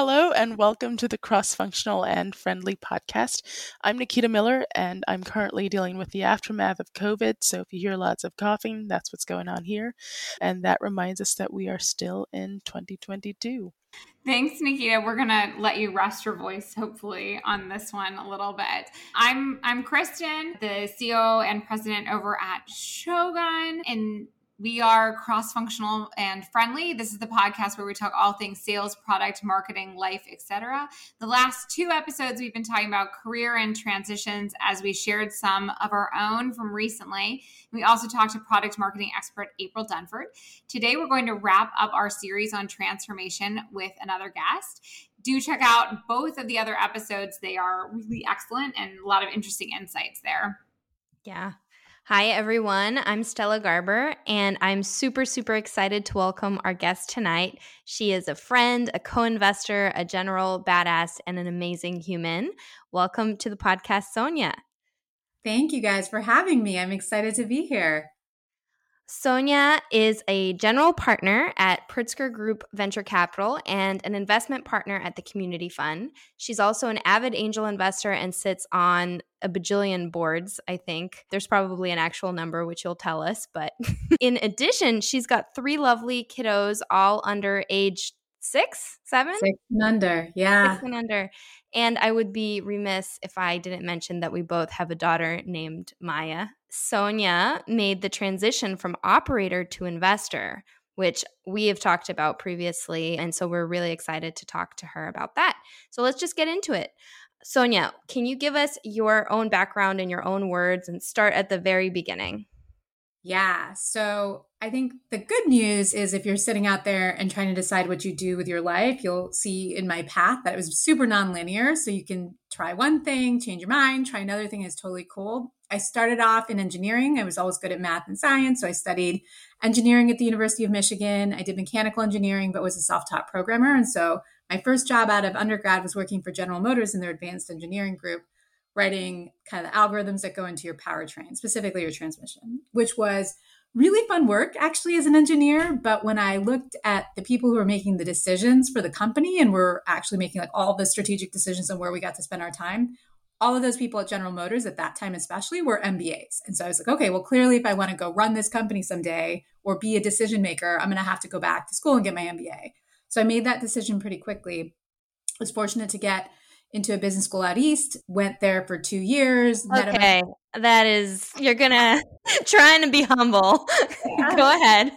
Hello, and welcome to the Cross Functional and Friendly podcast. I'm Nikita Miller, and I'm currently dealing with the aftermath of COVID. So if you hear lots of coughing, that's what's going on here. And that reminds us that we are still in 2022. Thanks, Nikita. We're gonna let you rest your voice, hopefully, on this one a little bit. I'm I'm Kristen, the CEO and president over at Shogun, and we are cross functional and friendly. This is the podcast where we talk all things sales, product, marketing, life, etc. The last two episodes we've been talking about career and transitions as we shared some of our own from recently. We also talked to product marketing expert April Dunford. Today we're going to wrap up our series on transformation with another guest. Do check out both of the other episodes. They are really excellent and a lot of interesting insights there. Yeah, Hi, everyone. I'm Stella Garber, and I'm super, super excited to welcome our guest tonight. She is a friend, a co investor, a general badass, and an amazing human. Welcome to the podcast, Sonia. Thank you guys for having me. I'm excited to be here. Sonia is a general partner at Pritzker Group Venture Capital and an investment partner at the Community Fund. She's also an avid angel investor and sits on a bajillion boards, I think. There's probably an actual number, which you'll tell us. But in addition, she's got three lovely kiddos, all under age six, seven? Six and under, yeah. Six and under. And I would be remiss if I didn't mention that we both have a daughter named Maya. Sonia made the transition from operator to investor, which we have talked about previously. And so we're really excited to talk to her about that. So let's just get into it. Sonia, can you give us your own background in your own words and start at the very beginning? Yeah. So I think the good news is if you're sitting out there and trying to decide what you do with your life, you'll see in my path that it was super nonlinear. So you can try one thing, change your mind, try another thing is totally cool. I started off in engineering. I was always good at math and science. So I studied engineering at the University of Michigan. I did mechanical engineering, but was a self taught programmer. And so my first job out of undergrad was working for General Motors in their advanced engineering group writing kind of the algorithms that go into your powertrain, specifically your transmission, which was really fun work actually as an engineer. But when I looked at the people who were making the decisions for the company and were actually making like all the strategic decisions on where we got to spend our time, all of those people at General Motors at that time, especially, were MBAs. And so I was like, okay, well, clearly, if I want to go run this company someday or be a decision maker, I'm going to have to go back to school and get my MBA. So I made that decision pretty quickly. I was fortunate to get into a business school out east, went there for two years. Okay. That is, you're going to, trying to be humble. Yeah. Go ahead.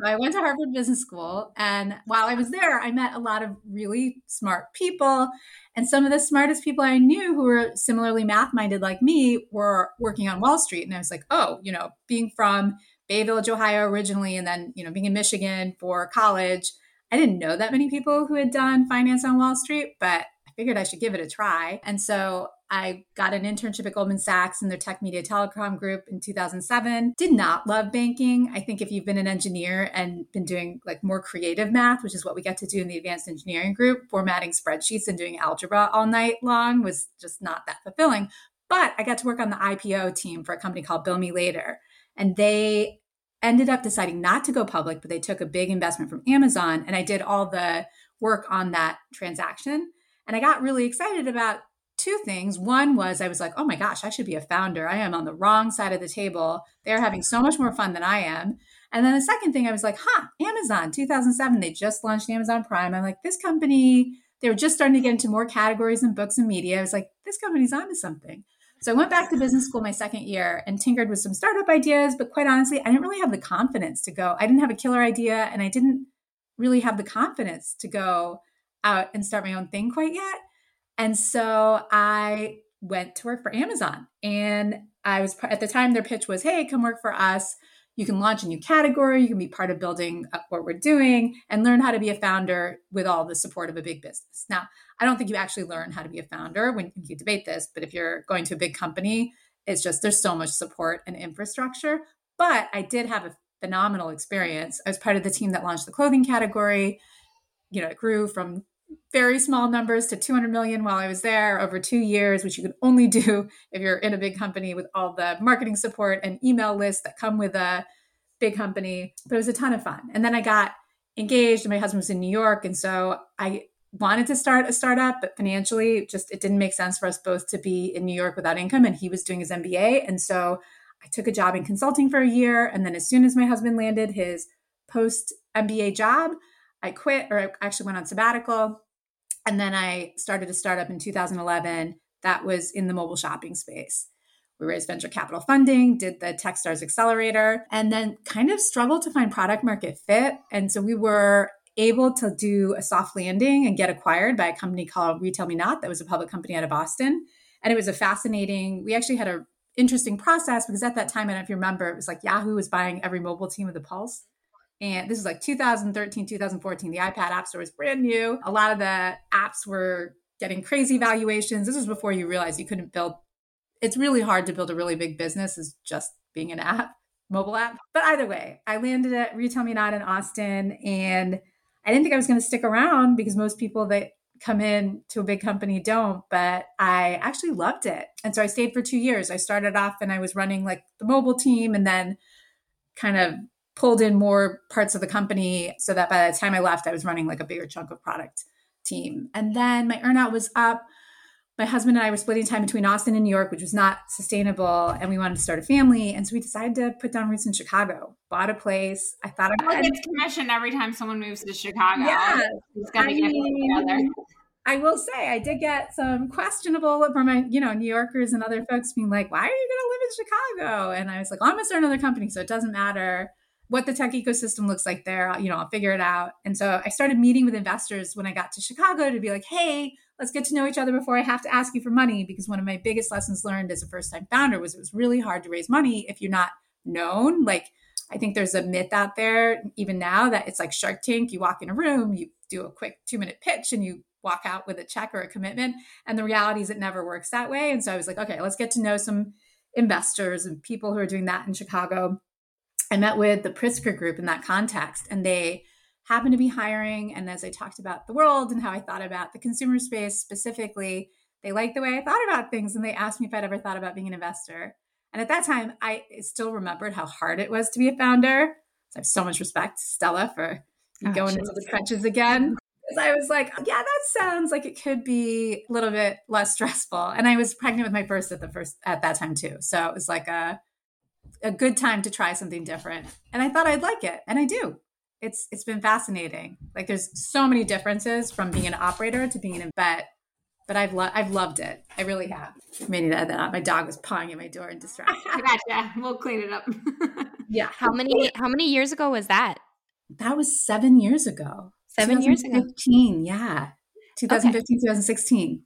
So I went to Harvard Business School. And while I was there, I met a lot of really smart people. And some of the smartest people I knew who were similarly math minded like me were working on Wall Street. And I was like, oh, you know, being from Bay Village, Ohio originally, and then, you know, being in Michigan for college, I didn't know that many people who had done finance on Wall Street, but figured I should give it a try. And so I got an internship at Goldman Sachs in their tech media telecom group in 2007. Did not love banking. I think if you've been an engineer and been doing like more creative math, which is what we get to do in the advanced engineering group, formatting spreadsheets and doing algebra all night long was just not that fulfilling. But I got to work on the IPO team for a company called Bill Me Later. And they ended up deciding not to go public, but they took a big investment from Amazon. And I did all the work on that transaction. And I got really excited about two things. One was I was like, oh my gosh, I should be a founder. I am on the wrong side of the table. They're having so much more fun than I am. And then the second thing, I was like, huh, Amazon, 2007, they just launched Amazon Prime. I'm like, this company, they were just starting to get into more categories and books and media. I was like, this company's onto something. So I went back to business school my second year and tinkered with some startup ideas. But quite honestly, I didn't really have the confidence to go. I didn't have a killer idea and I didn't really have the confidence to go out and start my own thing quite yet. And so I went to work for Amazon. And I was at the time their pitch was, "Hey, come work for us. You can launch a new category, you can be part of building up what we're doing and learn how to be a founder with all the support of a big business." Now, I don't think you actually learn how to be a founder when you debate this, but if you're going to a big company, it's just there's so much support and infrastructure. But I did have a phenomenal experience. I was part of the team that launched the clothing category. You know, it grew from very small numbers to 200 million while I was there over two years, which you can only do if you're in a big company with all the marketing support and email lists that come with a big company. But it was a ton of fun. And then I got engaged, and my husband was in New York. And so I wanted to start a startup, but financially, just it didn't make sense for us both to be in New York without income. And he was doing his MBA. And so I took a job in consulting for a year. And then as soon as my husband landed his post MBA job, I quit or I actually went on sabbatical. And then I started a startup in 2011 that was in the mobile shopping space. We raised venture capital funding, did the Techstars Accelerator, and then kind of struggled to find product market fit. And so we were able to do a soft landing and get acquired by a company called Retail Me Not that was a public company out of Boston. And it was a fascinating, we actually had a interesting process because at that time, I don't know if you remember, it was like Yahoo was buying every mobile team with the Pulse. And this is like 2013, 2014. The iPad App Store was brand new. A lot of the apps were getting crazy valuations. This was before you realized you couldn't build. It's really hard to build a really big business as just being an app, mobile app. But either way, I landed at Retail Me Not in Austin and I didn't think I was going to stick around because most people that come in to a big company don't, but I actually loved it. And so I stayed for two years. I started off and I was running like the mobile team and then kind of pulled in more parts of the company so that by the time I left, I was running like a bigger chunk of product team. And then my earnout was up. My husband and I were splitting time between Austin and New York, which was not sustainable. And we wanted to start a family. And so we decided to put down roots in Chicago, bought a place. I thought I had. It's commission every time someone moves to Chicago. Yeah. It's got to get mean, together. I will say I did get some questionable from my, you know, New Yorkers and other folks being like, why are you going to live in Chicago? And I was like, well, I'm going to start another company. So it doesn't matter what the tech ecosystem looks like there. You know, I'll figure it out. And so I started meeting with investors when I got to Chicago to be like, hey, let's get to know each other before I have to ask you for money. Because one of my biggest lessons learned as a first time founder was it was really hard to raise money if you're not known. Like, I think there's a myth out there, even now, that it's like Shark Tank. You walk in a room, you do a quick two minute pitch, and you walk out with a check or a commitment. And the reality is, it never works that way. And so I was like, okay, let's get to know some investors and people who are doing that in Chicago. I met with the Pritzker Group in that context, and they happened to be hiring. And as I talked about the world and how I thought about the consumer space specifically, they liked the way I thought about things, and they asked me if I'd ever thought about being an investor. And at that time, I still remembered how hard it was to be a founder. So I have so much respect, Stella, for oh, going into the trenches again. Because I was like, yeah, that sounds like it could be a little bit less stressful. And I was pregnant with my first at the first at that time too. So it was like a a good time to try something different. And I thought I'd like it, and I do. It's it's been fascinating. Like there's so many differences from being an operator to being an vet, but I've lo- I've loved it. I really have. May need to add that up. My dog was pawing at my door and distracted. gotcha. We'll clean it up. yeah. How many how many years ago was that? That was seven years ago. Seven years ago. 15, yeah. 2015, okay. 2016.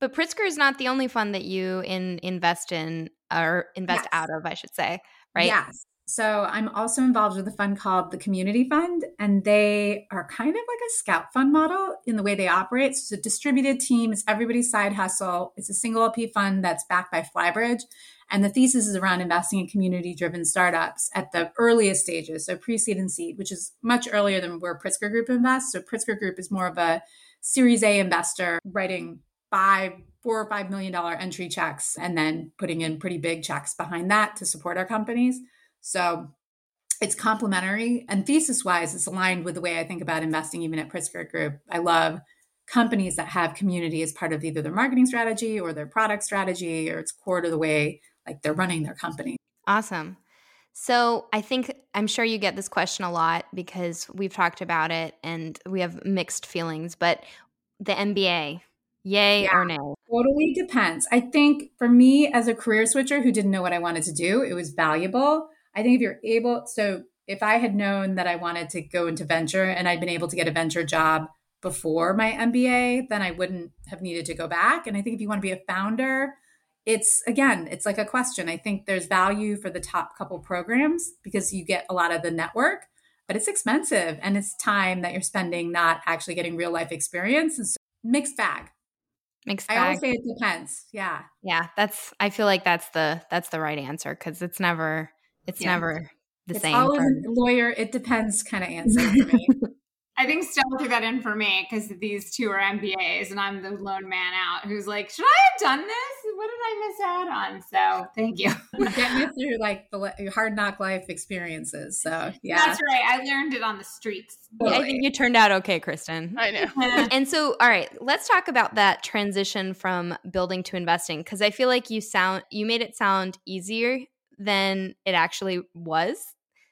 But Pritzker is not the only fund that you in invest in or invest yes. out of, I should say right? Yes. So I'm also involved with a fund called the Community Fund, and they are kind of like a scout fund model in the way they operate. So it's a distributed team, it's everybody's side hustle. It's a single LP fund that's backed by Flybridge. And the thesis is around investing in community driven startups at the earliest stages, so pre seed and seed, which is much earlier than where Pritzker Group invests. So Pritzker Group is more of a Series A investor writing five, four or five million dollar entry checks and then putting in pretty big checks behind that to support our companies. So it's complementary and thesis wise, it's aligned with the way I think about investing, even at Pritzker Group. I love companies that have community as part of either their marketing strategy or their product strategy, or it's core to the way like they're running their company. Awesome. So I think I'm sure you get this question a lot because we've talked about it and we have mixed feelings, but the MBA, Yay yeah, or nay? Totally depends. I think for me as a career switcher who didn't know what I wanted to do, it was valuable. I think if you're able, so if I had known that I wanted to go into venture and I'd been able to get a venture job before my MBA, then I wouldn't have needed to go back. And I think if you want to be a founder, it's again, it's like a question. I think there's value for the top couple programs because you get a lot of the network, but it's expensive and it's time that you're spending not actually getting real life experience. And so mixed bag. Mixed bag. I always say it depends. Yeah. Yeah. That's, I feel like that's the, that's the right answer because it's never, it's yeah. never the same. it's same. Always for- lawyer, it depends kind of answer for me. I think Stella threw that in for me because these two are MBAs and I'm the lone man out who's like, should I have done this? What did I miss out on? So thank you. Get me through like the hard knock life experiences. So yeah, that's right. I learned it on the streets. I think you turned out okay, Kristen. I know. and so, all right, let's talk about that transition from building to investing because I feel like you sound you made it sound easier than it actually was.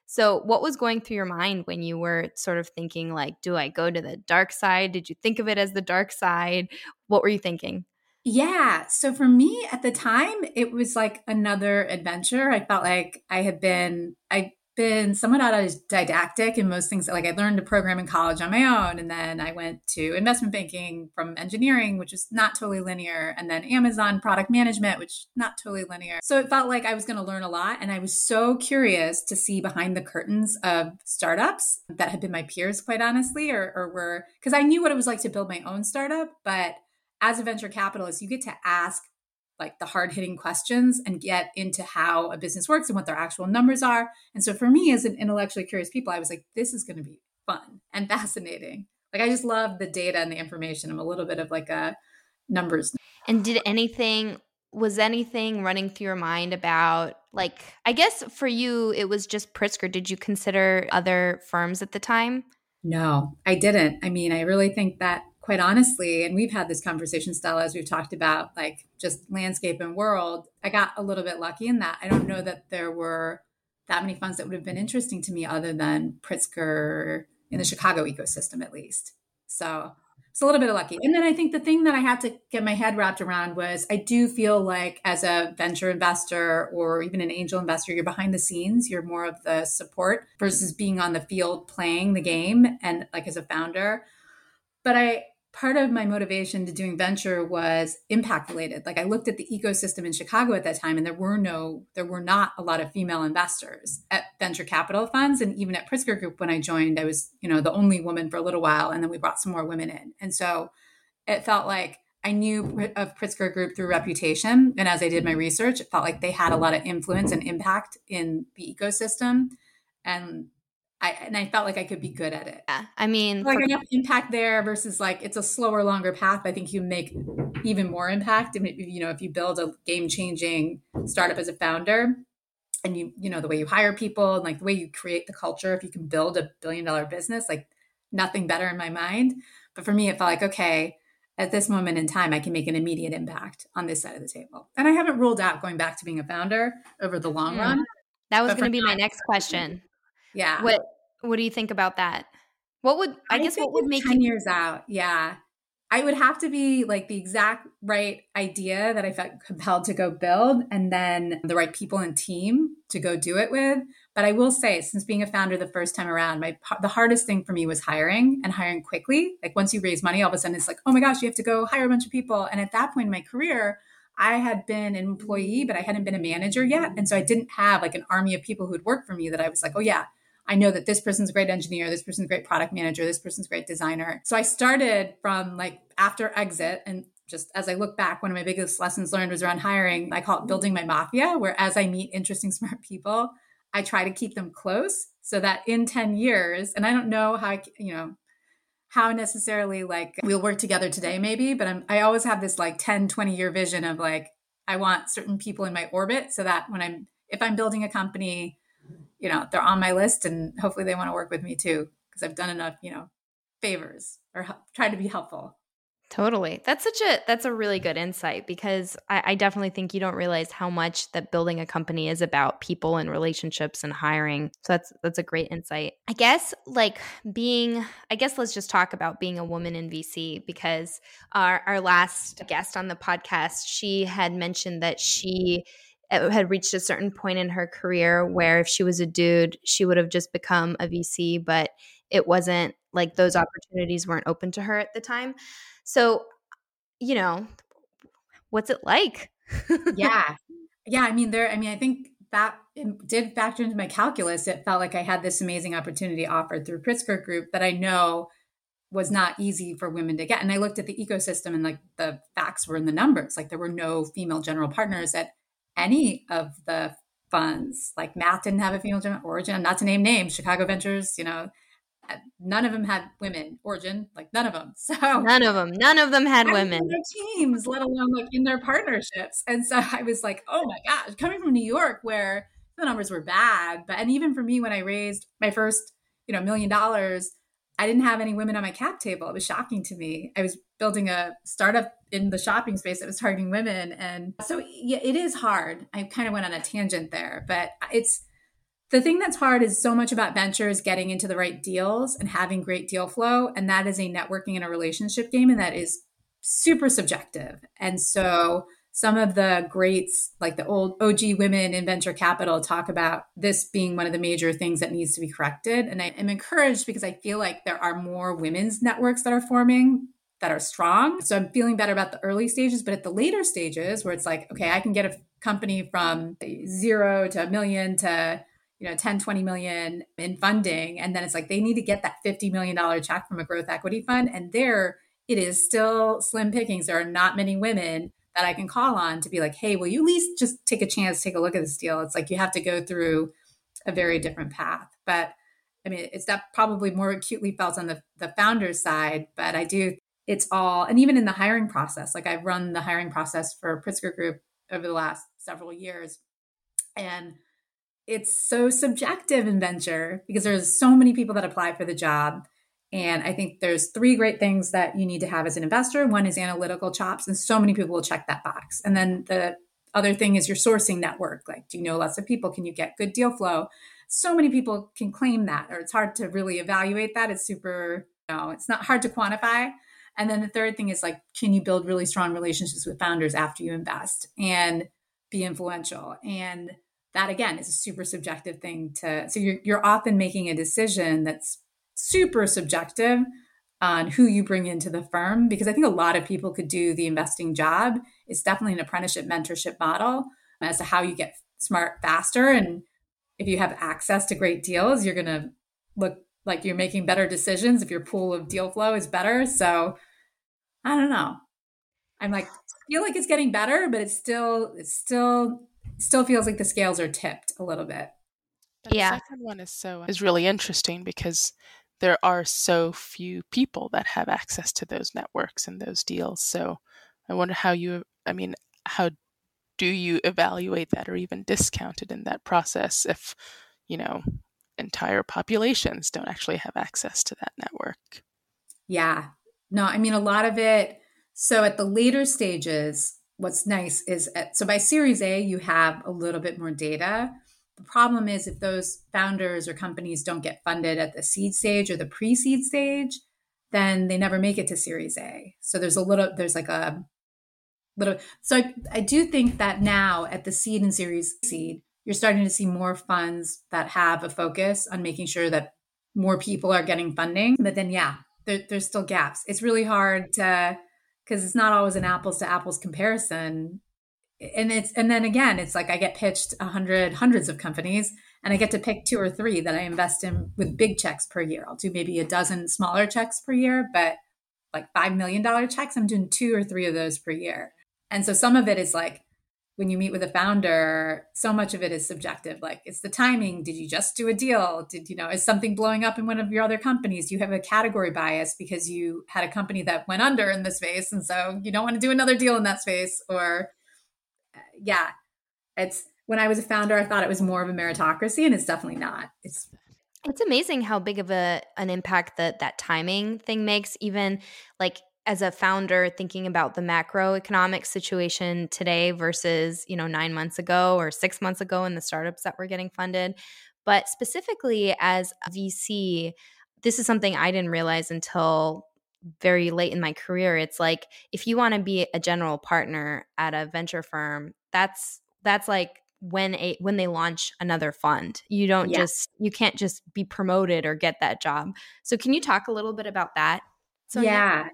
So, what was going through your mind when you were sort of thinking, like, do I go to the dark side? Did you think of it as the dark side? What were you thinking? Yeah. So for me at the time, it was like another adventure. I felt like I had been, I've been somewhat autodidactic in most things. Like I learned to program in college on my own. And then I went to investment banking from engineering, which is not totally linear. And then Amazon product management, which not totally linear. So it felt like I was going to learn a lot. And I was so curious to see behind the curtains of startups that had been my peers, quite honestly, or, or were, because I knew what it was like to build my own startup, but as a venture capitalist, you get to ask like the hard hitting questions and get into how a business works and what their actual numbers are. And so for me, as an intellectually curious people, I was like, this is going to be fun and fascinating. Like I just love the data and the information. I'm a little bit of like a numbers. And did anything was anything running through your mind about like I guess for you it was just Pritzker. Did you consider other firms at the time? No, I didn't. I mean, I really think that quite honestly, and we've had this conversation, Stella, as we've talked about like just landscape and world, I got a little bit lucky in that. I don't know that there were that many funds that would have been interesting to me other than Pritzker in the Chicago ecosystem, at least. So it's a little bit of lucky. And then I think the thing that I had to get my head wrapped around was I do feel like as a venture investor or even an angel investor, you're behind the scenes, you're more of the support versus being on the field playing the game and like as a founder. But I part of my motivation to doing venture was impact related. Like i looked at the ecosystem in chicago at that time and there were no there were not a lot of female investors at venture capital funds. And even at pritzker group when i joined i was you know the only woman for a little while and then we brought some more women in. And so it felt like i knew of pritzker group through reputation. And as i did my research it felt like they had a lot of influence and impact in the ecosystem. And I, and I felt like I could be good at it. Yeah. I mean, like for- enough impact there versus like it's a slower, longer path. I think you make even more impact. And you know, if you build a game changing startup as a founder and you, you know, the way you hire people and like the way you create the culture, if you can build a billion dollar business, like nothing better in my mind. But for me, it felt like, okay, at this moment in time, I can make an immediate impact on this side of the table. And I haven't ruled out going back to being a founder over the long mm. run. That was going to be my next question. Yeah. What What do you think about that? What would I, I guess what would make ten you- years out? Yeah, I would have to be like the exact right idea that I felt compelled to go build, and then the right people and team to go do it with. But I will say, since being a founder the first time around, my the hardest thing for me was hiring and hiring quickly. Like once you raise money, all of a sudden it's like, oh my gosh, you have to go hire a bunch of people. And at that point in my career, I had been an employee, but I hadn't been a manager yet, and so I didn't have like an army of people who'd work for me that I was like, oh yeah, I know that this person's a great engineer, this person's a great product manager, this person's a great designer. So I started from like after exit and just as I look back, one of my biggest lessons learned was around hiring. I call it mm-hmm. building my mafia, where as I meet interesting, smart people, I try to keep them close so that in 10 years, and I don't know how, I, you know, how necessarily like we'll work together today, maybe, but I'm, I always have this like 10, 20 year vision of like, I want certain people in my orbit so that when I'm, if I'm building a company, you know they're on my list and hopefully they want to work with me too because i've done enough you know favors or tried to be helpful. Totally. That's such a that's a really good insight because I, I, definitely think you don't realize how much that building a company is about people and relationships and hiring. So that's that's a great insight. I guess like being i guess let's just talk about being a woman in vc because our our last guest on the podcast she had mentioned that she had reached a certain point in her career where if she was a dude, she would have just become a VC, but it wasn't like those opportunities weren't open to her at the time. So, you know, what's it like? yeah. Yeah. I mean, there, I mean, I think that did factor into my calculus. It felt like I had this amazing opportunity offered through Pritzker Group that I know was not easy for women to get. And I looked at the ecosystem and like the facts were in the numbers. Like there were no female general partners at any of the funds. Like Math didn't have a female origin, not to name names, Chicago Ventures, you know, uh, none of them had women origin, like none of them. So none of them, none of them had women. Teams, let alone like in their partnerships. And so I was like, oh my gosh, coming from New York where the numbers were bad, but and even for me when I raised my first, you know, million dollars, I didn't have any women on my cap table. It was shocking to me. I was building a startup in the shopping space that was targeting women. And so, yeah, it is hard. I kind of went on a tangent there, but it's the thing that's hard is so much about ventures getting into the right deals and having great deal flow. And that is a networking and a relationship game. And that is super subjective. And so, some of the greats, like the old OG women in venture capital, talk about this being one of the major things that needs to be corrected. And I am encouraged because I feel like there are more women's networks that are forming that are strong. So I'm feeling better about the early stages, but at the later stages where it's like, okay, I can get a company from zero to a million to you know 10 20 million in funding and then it's like they need to get that 50 million dollar check from a growth equity fund and there it is still slim pickings there are not many women that I can call on to be like, hey, will you at least just take a chance, take a look at this deal? It's like you have to go through a very different path. But I mean, it's that probably more acutely felt on the, the founder's side, but I do, it's all, and even in the hiring process, like I've run the hiring process for Pritzker Group over the last several years. And it's so subjective in venture because there's so many people that apply for the job and I think there's three great things that you need to have as an investor. One is analytical chops, and so many people will check that box. And then the other thing is your sourcing network. Like, do you know lots of people? Can you get good deal flow? So many people can claim that, or it's hard to really evaluate that. It's super, you know, it's not hard to quantify. And then the third thing is like, can you build really strong relationships with founders after you invest and be influential? And that again is a super subjective thing to so you're you're often making a decision that's super subjective on who you bring into the firm because I think a lot of people could do the investing job. It's definitely an apprenticeship mentorship model as to how you get smart faster. And if you have access to great deals, you're going to look like you're making better decisions if your pool of deal flow is better. So I don't know. I'm like, feel like it's getting better, but it's still, it's still, still feels like the scales are tipped a little bit. That yeah. second one is so is really interesting because there are so few people that have access to those networks and those deals. So I wonder how you, I mean, how do you evaluate that or even discount it in that process if, you know, entire populations don't actually have access to that network? Yeah. No, I mean, a lot of it. So at the later stages, what's nice is at, so by Series A, you have a little bit more data the problem is if those founders or companies don't get funded at the seed stage or the pre-seed stage, then they never make it to Series A. So there's a little, there's like a little. So I, I do think that now at the seed and Series seed, you're starting to see more funds that have a focus on making sure that more people are getting funding. But then, yeah, there, there's still gaps. It's really hard to because it's not always an apples to apples comparison. And it's and then again it's like i get pitched a hundred hundreds of companies and i get to pick two or three that i invest in with big checks per year. I'll do maybe a dozen smaller checks per year but like five million dollar checks i'm doing two or three of those per year. And so some of it is like when you meet with a founder so much of it is subjective. Like it's the timing. Did you just do a deal? Did you know is something blowing up in one of your other companies? Do you have a category bias because you had a company that went under in this space and so you don't want to do another deal in that space? Or uh, yeah, it's when I was a founder, I thought it was more of a meritocracy, and it's definitely not. It's it's amazing how big of a an impact that that timing thing makes. Even like as a founder, thinking about the macroeconomic situation today versus you know nine months ago or six months ago in the startups that were getting funded, but specifically as a VC, this is something I didn't realize until very late in my career. It's like if you want to be a general partner at a venture firm that's that's like when a when they launch another fund. You don't yeah. just you can't just be promoted or get that job. So can you talk a little bit about that so yeah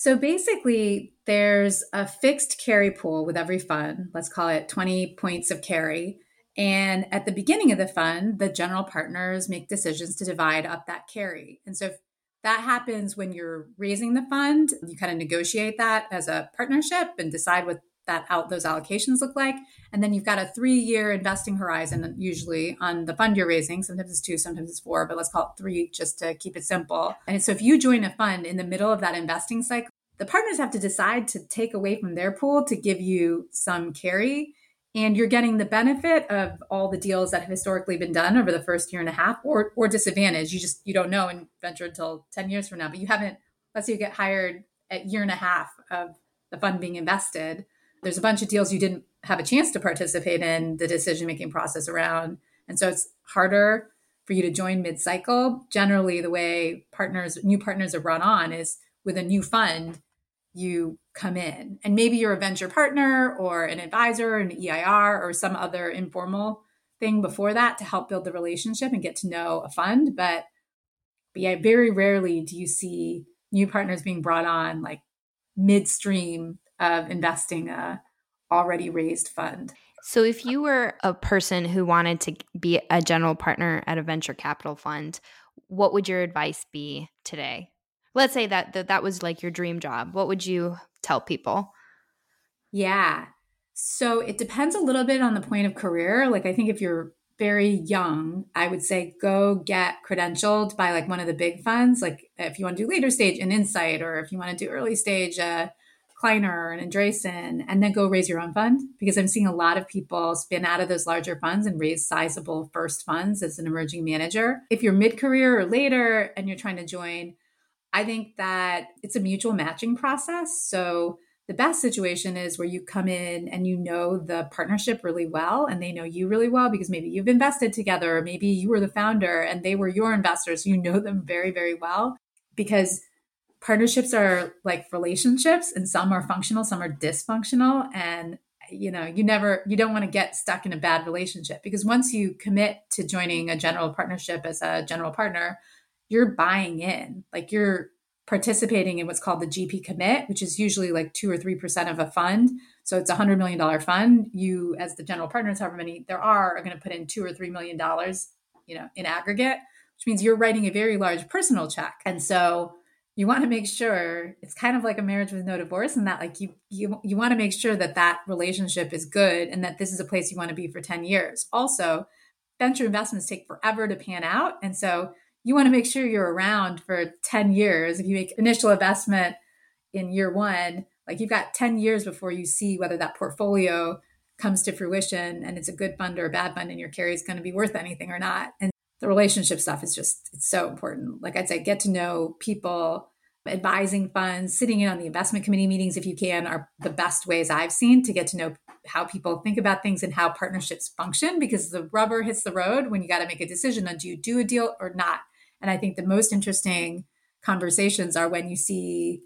so basically there's a fixed carry pool with every fund let's call it 20 points of carry and at the beginning of the fund the general partners make decisions to divide up that carry and so if that happens when you're raising the fund. You kind of negotiate that as a partnership and decide what that out those allocations look like. And then you've got a three year investing horizon, usually on the fund you're raising. Sometimes it's two, sometimes it's four, but let's call it three just to keep it simple. And so if you join a fund in the middle of that investing cycle, the partners have to decide to take away from their pool to give you some carry. And you're getting the benefit of all the deals that have historically been done over the first year and a half or or disadvantage. You just you don't know and venture until 10 years from now. But you haven't, let's say you get hired at year and a half of the fund being invested there's a bunch of deals you didn't have a chance to participate in the decision making process around. And so it's harder for you to join mid cycle. Generally, the way partners, new partners are brought on is with a new fund, you come in. And maybe you're a venture partner or an advisor, an EIR, or some other informal thing before that to help build the relationship and get to know a fund. But, but yeah, very rarely do you see new partners being brought on like midstream of investing a already raised fund. So if you were a person who wanted to be a general partner at a venture capital fund, what would your advice be today? Let's say that that, that was like your dream job. What would you tell people? Yeah. So it depends a little bit on the point of career. Like I think if you're very young, I would say go get credentialed by like one of the big funds. Like if you want to do later stage an insight, or if you want to do early stage uh, Kleiner and Andreessen, and then go raise your own fund because I'm seeing a lot of people spin out of those larger funds and raise sizable first funds as an emerging manager. If you're mid career or later and you're trying to join, I think that it's a mutual matching process. So the best situation is where you come in and you know the partnership really well and they know you really well because maybe you've invested together or maybe you were the founder and they were your investors. You know them very, very well because partnerships are like relationships and some are functional some are dysfunctional. And you know you never you don't want to get stuck in a bad relationship because once you commit to joining a general partnership as a general partner you're buying in. Like you're participating in what's called the gp commit which is usually like 2 or 3% of a fund. So it's a $100 million fund. You as the general partners however many there are are going to put in 2 or 3 million dollars you know in aggregate which means you're writing a very large personal check. And so you want to make sure it's kind of like a marriage with no divorce and that like you you you want to make sure that that relationship is good and that this is a place you want to be for 10 years. Also venture investments take forever to pan out and so you want to make sure you're around for 10 years. If you make initial investment in year 1 like you've got 10 years before you see whether that portfolio comes to fruition and it's a good fund or a bad fund and your carry is going to be worth anything or not. And the relationship stuff is just it's so important. Like i'd say get to know people advising funds sitting in on the investment committee meetings if you can are the best ways i've seen to get to know how people think about things and how partnerships function because the rubber hits the road when you got to make a decision on do you do a deal or not? And i think the most interesting conversations are when you see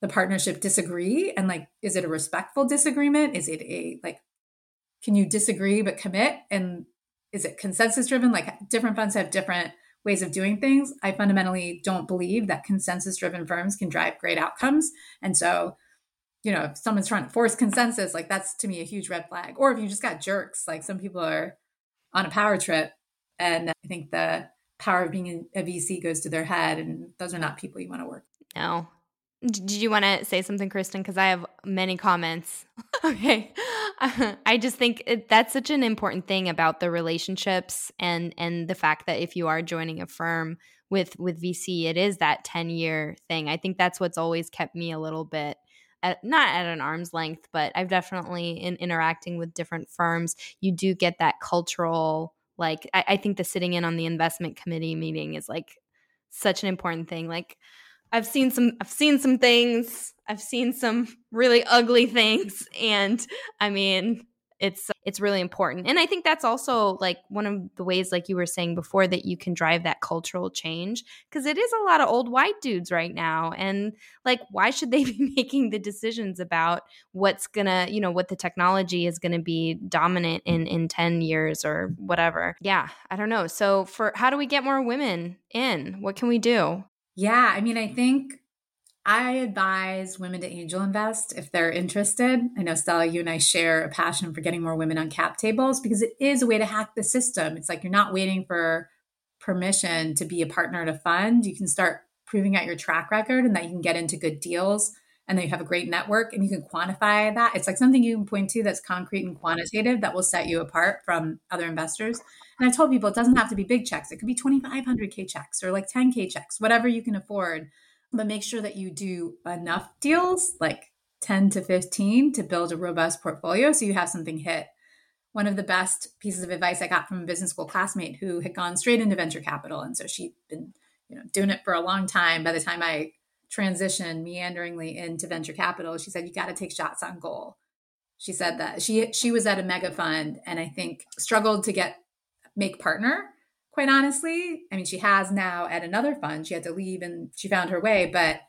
the partnership disagree and like is it a respectful disagreement? Is it a like can you disagree but commit? And is it consensus driven? Like different funds have different ways of doing things. I fundamentally don't believe that consensus driven firms can drive great outcomes. And so, you know, if someone's trying to force consensus, like that's to me a huge red flag. Or if you just got jerks, like some people are on a power trip and I think the power of being a VC goes to their head and those are not people you want to work. No, did you want to say something, Kristen? Because I have many comments. okay, I just think it, that's such an important thing about the relationships and and the fact that if you are joining a firm with with VC, it is that ten year thing. I think that's what's always kept me a little bit. At, not at an arm's length, but I've definitely in interacting with different firms, you do get that cultural like I, I think the sitting in on the investment committee meeting is like such an important thing. Like I've seen some I've seen some things. I've seen some really ugly things and I mean it's it's really important. And I think that's also like one of the ways like you were saying before that you can drive that cultural change because it is a lot of old white dudes right now and like why should they be making the decisions about what's going to, you know, what the technology is going to be dominant in in 10 years or whatever. Yeah, I don't know. So for how do we get more women in? What can we do? Yeah, I mean, I think I advise women to angel invest if they're interested. I know, Stella, you and I share a passion for getting more women on cap tables because it is a way to hack the system. It's like you're not waiting for permission to be a partner to fund. You can start proving out your track record and that you can get into good deals and then you have a great network and you can quantify that. It's like something you can point to that's concrete and quantitative that will set you apart from other investors. And I told people it doesn't have to be big checks. It could be 2500k checks or like 10k checks, whatever you can afford. But make sure that you do enough deals, like 10 to 15 to build a robust portfolio so you have something hit. One of the best pieces of advice I got from a business school classmate who had gone straight into venture capital and so she'd been, you know, doing it for a long time by the time I transition meanderingly into venture capital, she said, you got to take shots on goal. She said that she she was at a mega fund and I think struggled to get make partner, quite honestly. I mean, she has now at another fund. She had to leave and she found her way, but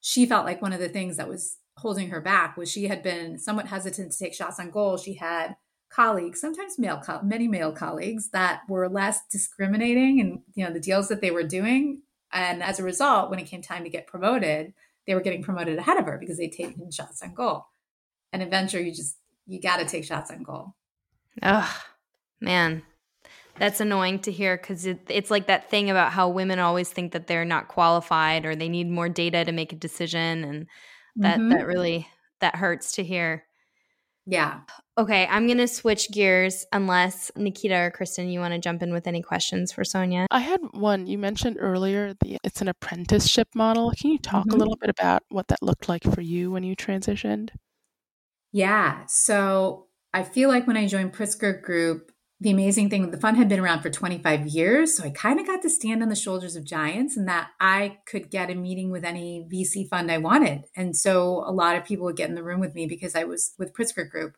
she felt like one of the things that was holding her back was she had been somewhat hesitant to take shots on goal. She had colleagues, sometimes male, many male colleagues that were less discriminating and you know the deals that they were doing and as a result, when it came time to get promoted, they were getting promoted ahead of her because they'd taken shots on goal. And in venture, you just you got to take shots on goal. Oh man, that's annoying to hear because it, it's like that thing about how women always think that they're not qualified or they need more data to make a decision, and that mm-hmm. that really that hurts to hear. Yeah. Okay, I'm going to switch gears unless Nikita or Kristen, you want to jump in with any questions for Sonia. I had one. You mentioned earlier the it's an apprenticeship model. Can you talk mm-hmm. a little bit about what that looked like for you when you transitioned? Yeah. So I feel like when I joined Pritzker Group, the amazing thing, the fund had been around for 25 years. So I kind of got to stand on the shoulders of giants and that I could get a meeting with any VC fund I wanted. And so a lot of people would get in the room with me because I was with Pritzker Group.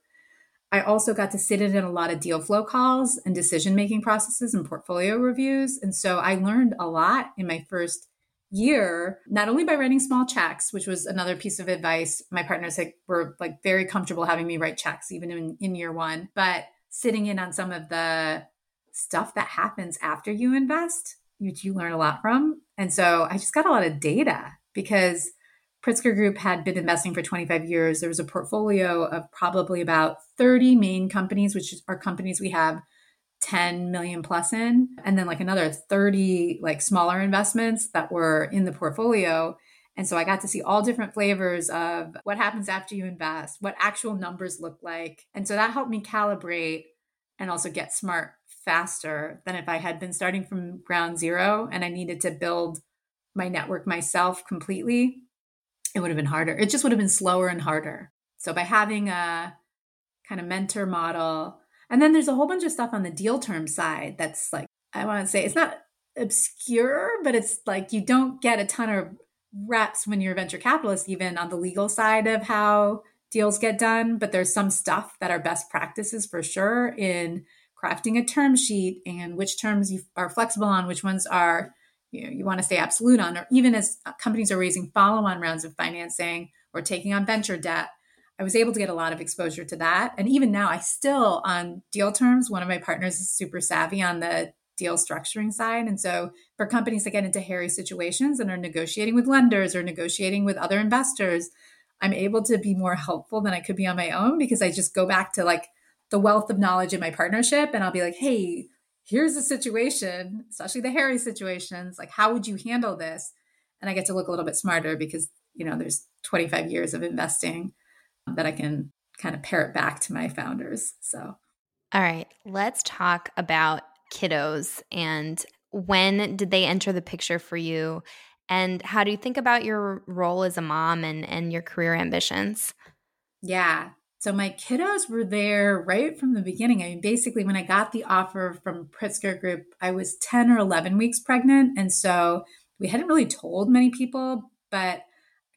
I also got to sit in a lot of deal flow calls and decision making processes and portfolio reviews. And so I learned a lot in my first year, not only by writing small checks, which was another piece of advice. My partners like, were like very comfortable having me write checks even in, in year one, but sitting in on some of the stuff that happens after you invest, which you learn a lot from. And so I just got a lot of data because Pritzker Group had been investing for 25 years. There was a portfolio of probably about 30 main companies, which are companies we have 10 million plus in, and then like another 30 like smaller investments that were in the portfolio. And so I got to see all different flavors of what happens after you invest, what actual numbers look like. And so that helped me calibrate and also get smart faster than if I had been starting from ground zero and I needed to build my network myself completely. It would have been harder. It just would have been slower and harder. So by having a kind of mentor model, and then there's a whole bunch of stuff on the deal term side that's like, I want to say it's not obscure, but it's like you don't get a ton of reps when you're a venture capitalist, even on the legal side of how deals get done. But there's some stuff that are best practices for sure in crafting a term sheet and which terms you are flexible on, which ones are you know you want to stay absolute on, or even as uh, companies are raising follow-on rounds of financing or taking on venture debt. I was able to get a lot of exposure to that. And even now, I still, on deal terms, one of my partners is super savvy on the deal structuring side. And so for companies that get into hairy situations and are negotiating with lenders or negotiating with other investors, I'm able to be more helpful than I could be on my own because I just go back to like the wealth of knowledge in my partnership and I'll be like, hey, here's the situation, especially the hairy situations. Like, how would you handle this? And I get to look a little bit smarter because, you know, there's 25 years of investing that I can kind of parrot back to my founders. So, all right, let's talk about kiddos and when did they enter the picture for you and how do you think about your role as a mom and and your career ambitions yeah so my kiddos were there right from the beginning i mean basically when i got the offer from pritzker group i was 10 or 11 weeks pregnant and so we hadn't really told many people but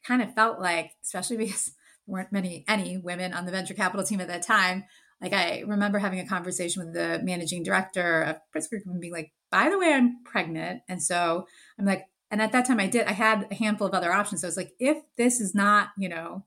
kind of felt like especially because there weren't many any women on the venture capital team at that time like I remember having a conversation with the managing director of Pritzker Group and being like, by the way, I'm pregnant. And so I'm like, and at that time I did, I had a handful of other options. So I was like, if this is not, you know,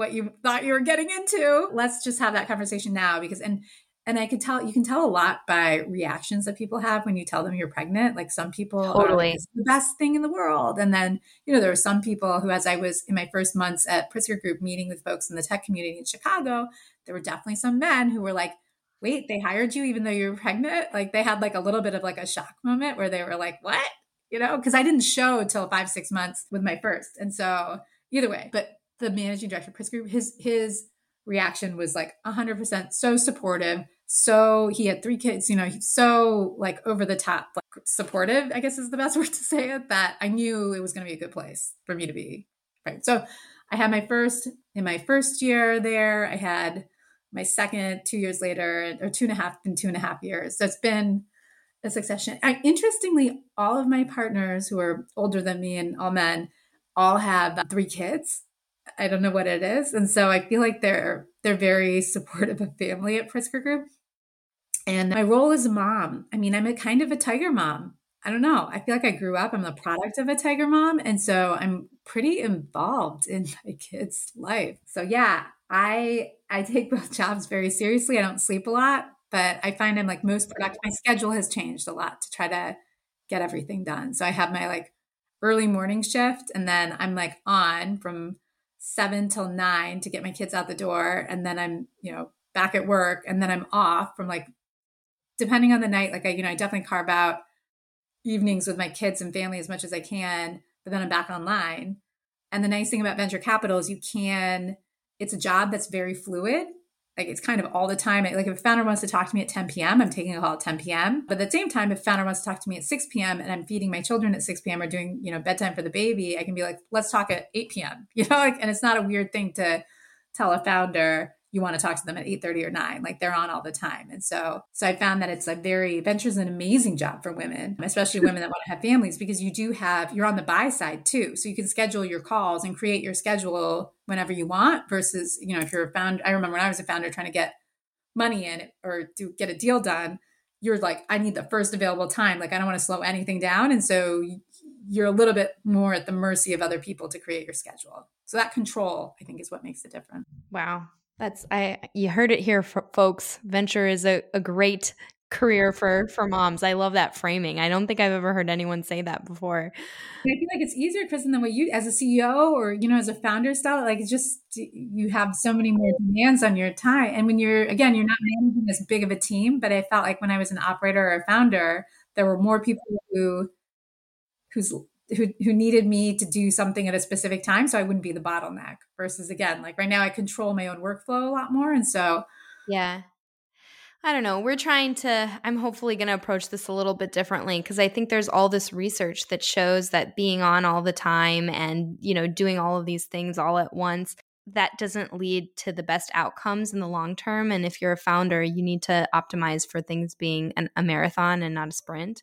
what you thought you were getting into, let's just have that conversation now. Because and and I could tell you can tell a lot by reactions that people have when you tell them you're pregnant. Like some people totally like, the best thing in the world. And then, you know, there were some people who, as I was in my first months at Pritzker Group meeting with folks in the tech community in Chicago, there were definitely some men who were like, wait, they hired you even though you're pregnant? Like they had like a little bit of like a shock moment where they were like, what? You know, because I didn't show till five, six months with my first. And so either way, but the managing director of Pritzker Group, his his reaction was like 100% so supportive. So he had three kids, you know, so like over the top, like supportive, I guess is the best word to say it, that I knew it was going to be a good place for me to be. Right. So I had my first, in my first year there, I had my second two years later, or two and a half and two and a half years. So it's been a succession. I, interestingly, all of my partners who are older than me and all men all have three kids. I don't know what it is, and so I feel like they're they're very supportive of family at Pritzker Group. And my role as a mom, I mean, I'm a kind of a tiger mom. I don't know. I feel like I grew up. I'm the product of a tiger mom, and so I'm pretty involved in my kids' life. So yeah, I I take both jobs very seriously. I don't sleep a lot, but I find I'm like most productive. My schedule has changed a lot to try to get everything done. So I have my like early morning shift, and then I'm like on from seven till nine to get my kids out the door, and then I'm you know back at work, and then I'm off from like depending on the night. Like I you know I definitely carve out evenings with my kids and family as much as I can, but then I'm back online. And the nice thing about venture capital is you can it's a job that's very fluid. Like it's kind of all the time. Like if a founder wants to talk to me at 10 p.m., I'm taking a call at 10 p.m. But at the same time, if a founder wants to talk to me at 6 p.m. and I'm feeding my children at 6 p.m. or doing, you know, bedtime for the baby, I can be like, let's talk at 8 p.m. You know, like, and it's not a weird thing to tell a founder, you want to talk to them at 8:30 or 9 like they're on all the time. And so so i found that it's a very ventures an amazing job for women especially women that want to have families because you do have you're on the buy side too. So you can schedule your calls and create your schedule whenever you want versus you know if you're a founder i remember when i was a founder trying to get money in or to get a deal done you're like i need the first available time. Like i don't want to slow anything down. And so you're a little bit more at the mercy of other people to create your schedule. So that control i think is what makes it different wow that's I you heard it here folks. Venture is a, a great career for for moms. I love that framing. I don't think I've ever heard anyone say that before. I feel like it's easier, Kristen, than what you as a CEO or you know as a founder style. Like it's just you have so many more demands on your time, and when you're again you're not managing as big of a team. But I felt like when I was an operator or a founder, there were more people who whose who who needed me to do something at a specific time so I wouldn't be the bottleneck versus again like right now I control my own workflow a lot more and so yeah I don't know. We're trying to, I'm hopefully going to approach this a little bit differently because I think there's all this research that shows that being on all the time and, you know, doing all of these things all at once, that doesn't lead to the best outcomes in the long term. And if you're a founder, you need to optimize for things being an, a marathon and not a sprint.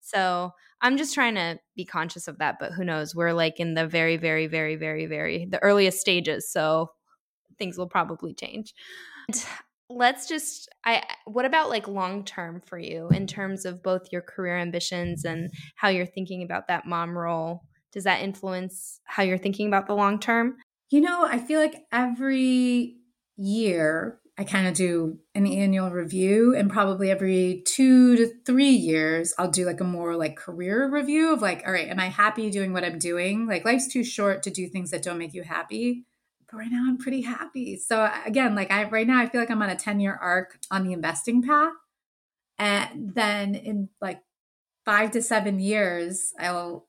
So I'm just trying to be conscious of that, but who knows? We're like in the very, very, very, very, very the earliest stages, so things will probably change. And Let's just I what about like long term for you in terms of both your career ambitions and how you're thinking about that mom role? Does that influence how you're thinking about the long term? You know, I feel like every year I kind of do an annual review and probably every two to three years, I'll do like a more like career review of like, all right, am I happy doing what I'm doing? Like life's too short to do things that don't make you happy. But right now I'm pretty happy. So uh, again, like I right now I feel like I'm on a 10 year arc on the investing path. And then in like five to seven years, I'll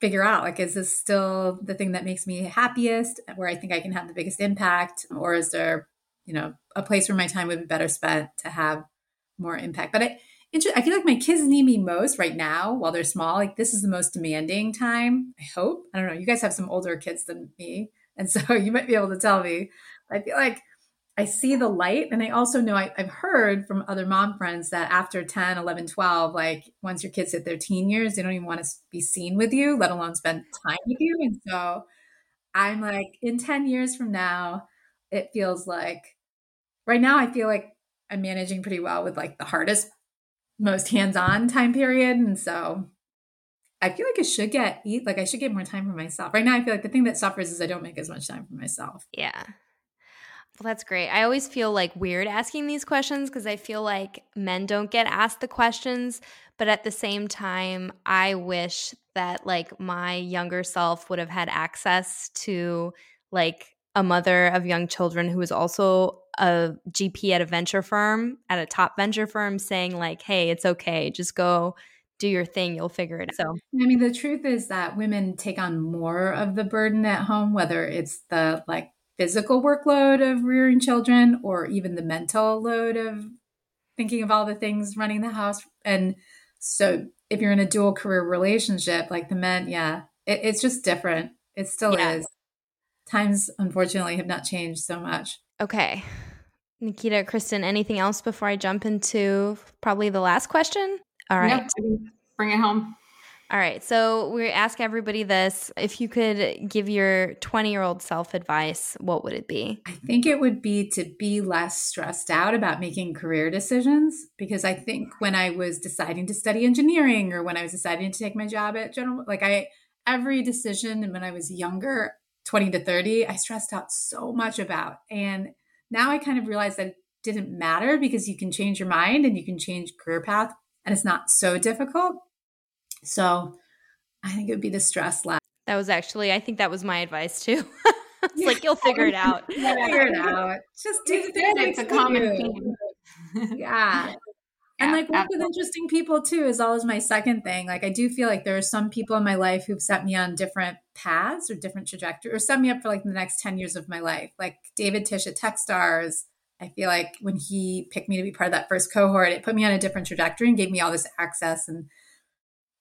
figure out like is this still the thing that makes me happiest where i think i can have the biggest impact or is there you know, a place where my time would be better spent to have more impact. But I, I feel like my kids need me most right now while they're small. Like this is the most demanding time. I hope. I don't know. You guys have some older kids than me. And so you might be able to tell me. I feel like I see the light. And I also know I, have heard from other mom friends that after 10, 11, 12, like once your kids hit their teen years, they don't even want to be seen with you, let alone spend time with you. And so I'm like, in 10 years from now, it feels like right now I feel like I'm managing pretty well with like the hardest, most hands-on time period. And so I feel like I should get eat like I should get more time for myself. Right now I feel like the thing that suffers is I don't make as much time for myself. Yeah. Well, that's great. I always feel like weird asking these questions because I feel like men don't get asked the questions. But at the same time, I wish that like my younger self would have had access to like a mother of young children who is also a GP at a venture firm, at a top venture firm, saying, like, hey, it's okay, just go do your thing, you'll figure it out. So, I mean, the truth is that women take on more of the burden at home, whether it's the like physical workload of rearing children or even the mental load of thinking of all the things running the house. And so, if you're in a dual career relationship, like the men, yeah, it, it's just different. It still yeah. is. Times, unfortunately, have not changed so much. Okay. Nikita, Kristen, anything else before I jump into probably the last question? All right. Nope. Bring it home. All right. So we ask everybody this. If you could give your 20 year old self advice, what would it be? I think it would be to be less stressed out about making career decisions. Because I think when I was deciding to study engineering or when I was deciding to take my job at General, like I, every decision and when I was younger, 20 to 30, I stressed out so much about. And now I kind of realized that it didn't matter because you can change your mind and you can change career path and it's not so difficult. So I think it would be the stress less. That was actually, I think that was my advice too. it's like you'll figure it out. figure it out. Just do it's, it's a common theme. yeah. and like work with interesting people too is always my second thing. Like I do feel like there are some people in my life who've set me on different paths or different trajectories or set me up for like the next 10 years of my life. Like David Tisch at Techstars I feel like when he picked me to be part of that first cohort, it put me on a different trajectory and gave me all this access and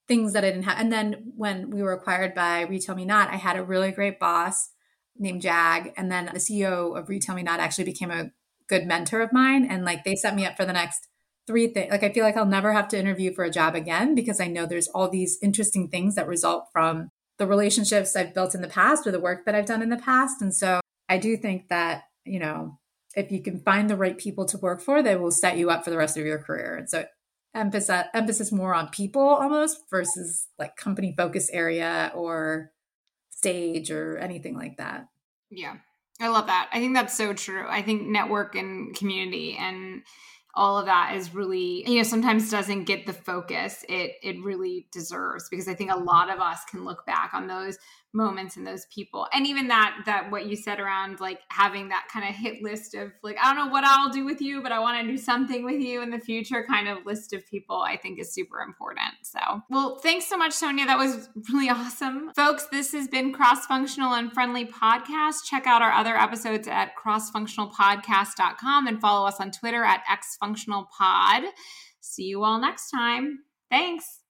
things that I didn't have. And then when we were acquired by RetailMeNot, I had a really great boss named Jag. And then the CEO of RetailMeNot actually became a good mentor of mine. And like they set me up for the next three things. Like I feel like I'll never have to interview for a job again because I know there's all these interesting things that result from the relationships I've built in the past or the work that I've done in the past. And so I do think that, you know, if you can find the right people to work for, they will set you up for the rest of your career. And so emphasis emphasis more on people almost versus like company focus area or stage or anything like that. Yeah. I love that. I think that's so true. I think network and community and all of that is really you know sometimes doesn't get the focus it it really deserves because i think a lot of us can look back on those moments and those people. And even that that what you said around like having that kind of hit list of like i don't know what i'll do with you but i want to do something with you in the future kind of list of people i think is super important. So well thanks so much sonia. That was really awesome. Folks this has been cross functional and friendly podcast. Check out our other episodes at crossfunctionalpodcast.com and follow us on twitter at xfunctionalpod see you all next time. Thanks